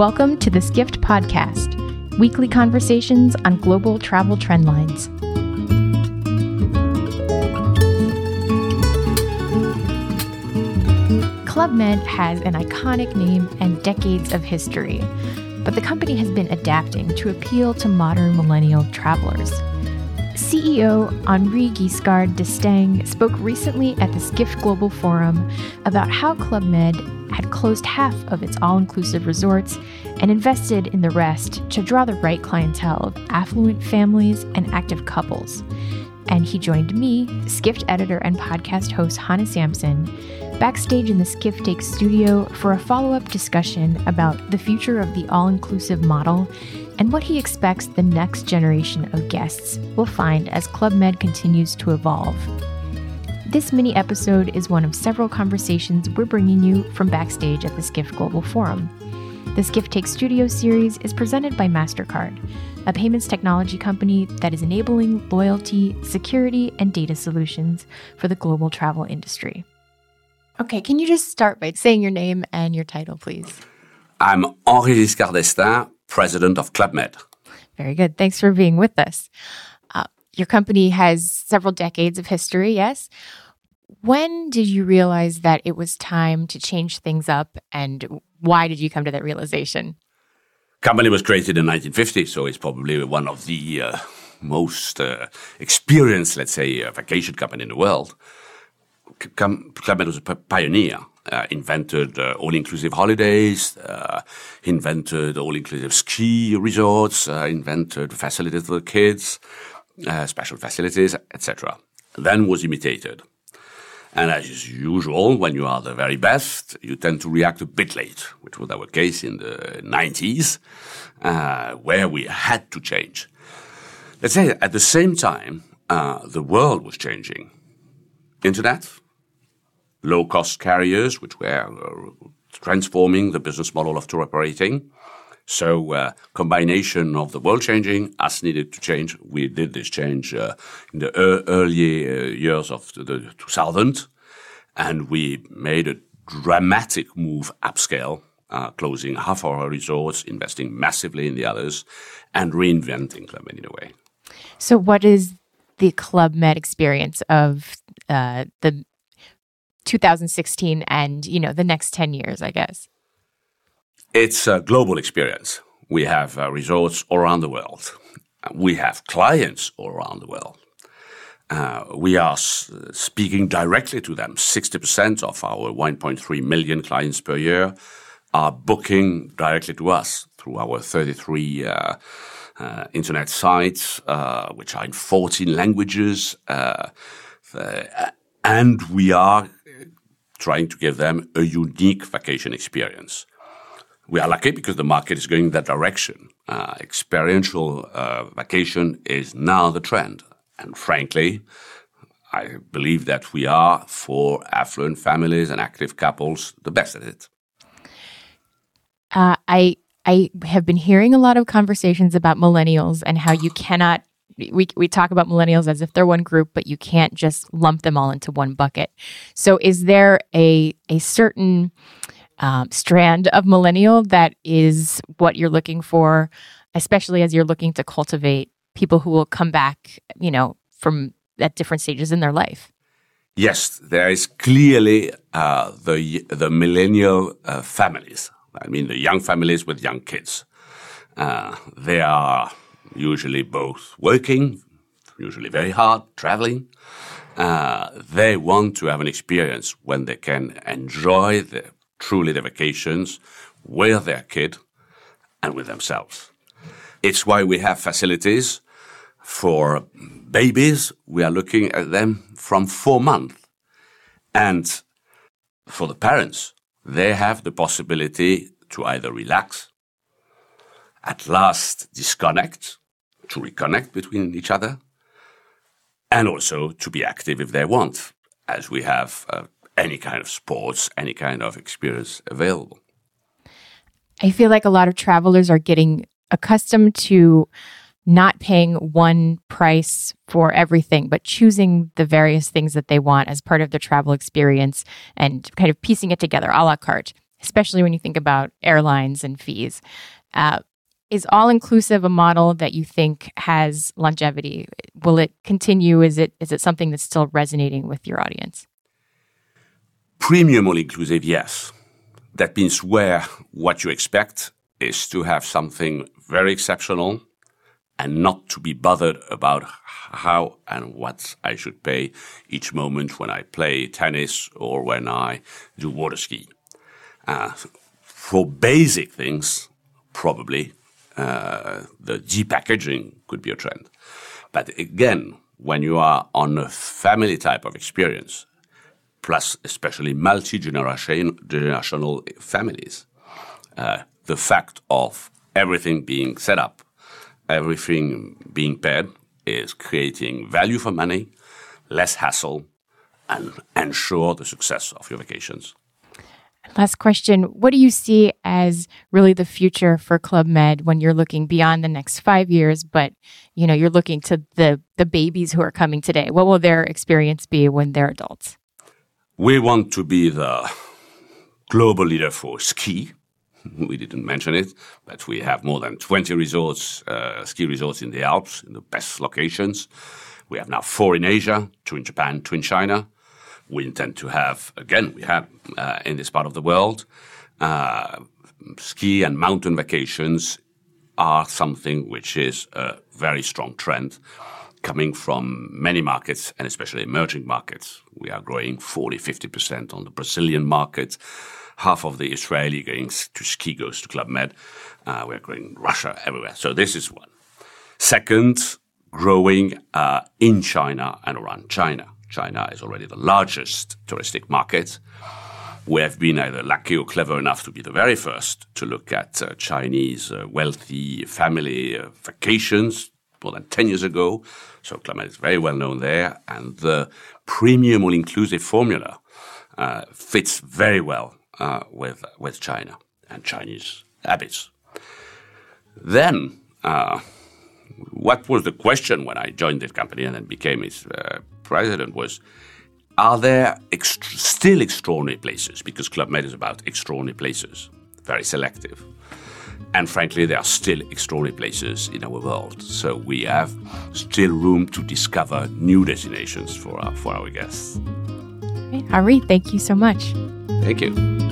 Welcome to the Skift Podcast, weekly conversations on global travel trend lines. Club Med has an iconic name and decades of history, but the company has been adapting to appeal to modern millennial travelers. CEO Henri Giscard d'Estaing spoke recently at the Skift Global Forum about how Club Med had closed half of its all inclusive resorts and invested in the rest to draw the right clientele of affluent families and active couples. And he joined me, Skift editor and podcast host Hannah Sampson, backstage in the Skift Take studio for a follow up discussion about the future of the all inclusive model and what he expects the next generation of guests will find as Club Med continues to evolve. This mini episode is one of several conversations we're bringing you from backstage at the Skift Global Forum. The Skift Take Studio series is presented by MasterCard, a payments technology company that is enabling loyalty, security, and data solutions for the global travel industry. Okay, can you just start by saying your name and your title, please? I'm Henri Giscard d'Estaing, president of Club Med. Very good. Thanks for being with us. Uh, your company has several decades of history, yes? When did you realize that it was time to change things up and why did you come to that realization? Company was created in 1950, so it's probably one of the uh, most uh, experienced, let's say, uh, vacation company in the world. Club Med was a pioneer. Uh, invented uh, all-inclusive holidays, uh, invented all-inclusive ski resorts, uh, invented facilities for kids, uh, special facilities, etc. Then was imitated. And as is usual, when you are the very best, you tend to react a bit late, which was our case in the 90s, uh, where we had to change. Let's say at the same time, the world was changing. Internet, low cost carriers, which were uh, transforming the business model of tour operating. So, uh, combination of the world changing, us needed to change. We did this change uh, in the early uh, years of the 2000, and we made a dramatic move upscale, uh, closing half our resorts, investing massively in the others, and reinventing Club Med in a way. So, what is the Club Med experience of uh, the 2016 and you know the next 10 years, I guess? It's a global experience. We have uh, resorts all around the world. We have clients all around the world. Uh, we are s- speaking directly to them. 60% of our 1.3 million clients per year are booking directly to us through our 33 uh, uh, internet sites, uh, which are in 14 languages. Uh, and we are trying to give them a unique vacation experience we are lucky because the market is going that direction. Uh, experiential uh, vacation is now the trend. And frankly, I believe that we are, for affluent families and active couples, the best at it. Uh, I I have been hearing a lot of conversations about millennials and how you cannot. We, we talk about millennials as if they're one group, but you can't just lump them all into one bucket. So, is there a a certain um, strand of millennial that is what you're looking for, especially as you're looking to cultivate people who will come back, you know, from at different stages in their life. Yes, there is clearly uh, the the millennial uh, families. I mean, the young families with young kids. Uh, they are usually both working, usually very hard, traveling. Uh, they want to have an experience when they can enjoy the truly their vacations with their kid and with themselves. It's why we have facilities for babies. We are looking at them from four months. And for the parents, they have the possibility to either relax, at last disconnect, to reconnect between each other, and also to be active if they want, as we have uh, any kind of sports, any kind of experience available. I feel like a lot of travelers are getting accustomed to not paying one price for everything, but choosing the various things that they want as part of their travel experience and kind of piecing it together a la carte. especially when you think about airlines and fees. Uh, is all inclusive a model that you think has longevity? Will it continue? Is it is it something that's still resonating with your audience? Premium all inclusive, yes. That means where what you expect is to have something very exceptional and not to be bothered about how and what I should pay each moment when I play tennis or when I do water ski. Uh, for basic things, probably the depackaging could be a trend. But again, when you are on a family type of experience, plus especially multi-generational families, uh, the fact of everything being set up, everything being paid, is creating value for money, less hassle, and ensure the success of your vacations. Last question. What do you see as really the future for Club Med when you're looking beyond the next five years, but you know, you're looking to the, the babies who are coming today? What will their experience be when they're adults? We want to be the global leader for ski. We didn't mention it, but we have more than 20 resorts, uh, ski resorts in the Alps, in the best locations. We have now four in Asia, two in Japan, two in China we intend to have, again, we have uh, in this part of the world, uh, ski and mountain vacations are something which is a very strong trend coming from many markets and especially emerging markets. We are growing 40, 50% on the Brazilian market. Half of the Israeli going to ski goes to Club Med. Uh, we're growing Russia everywhere. So this is one. Second, growing uh, in China and around China. China is already the largest touristic market. We have been either lucky or clever enough to be the very first to look at uh, Chinese uh, wealthy family uh, vacations more than 10 years ago. So Med is very well known there. And the premium all inclusive formula uh, fits very well uh, with, with China and Chinese habits. Then, uh, what was the question when I joined this company and then became its president was are there still extraordinary places? Because Club Med is about extraordinary places, very selective. And frankly, there are still extraordinary places in our world. So we have still room to discover new destinations for our, for our guests. Henri, thank you so much. Thank you.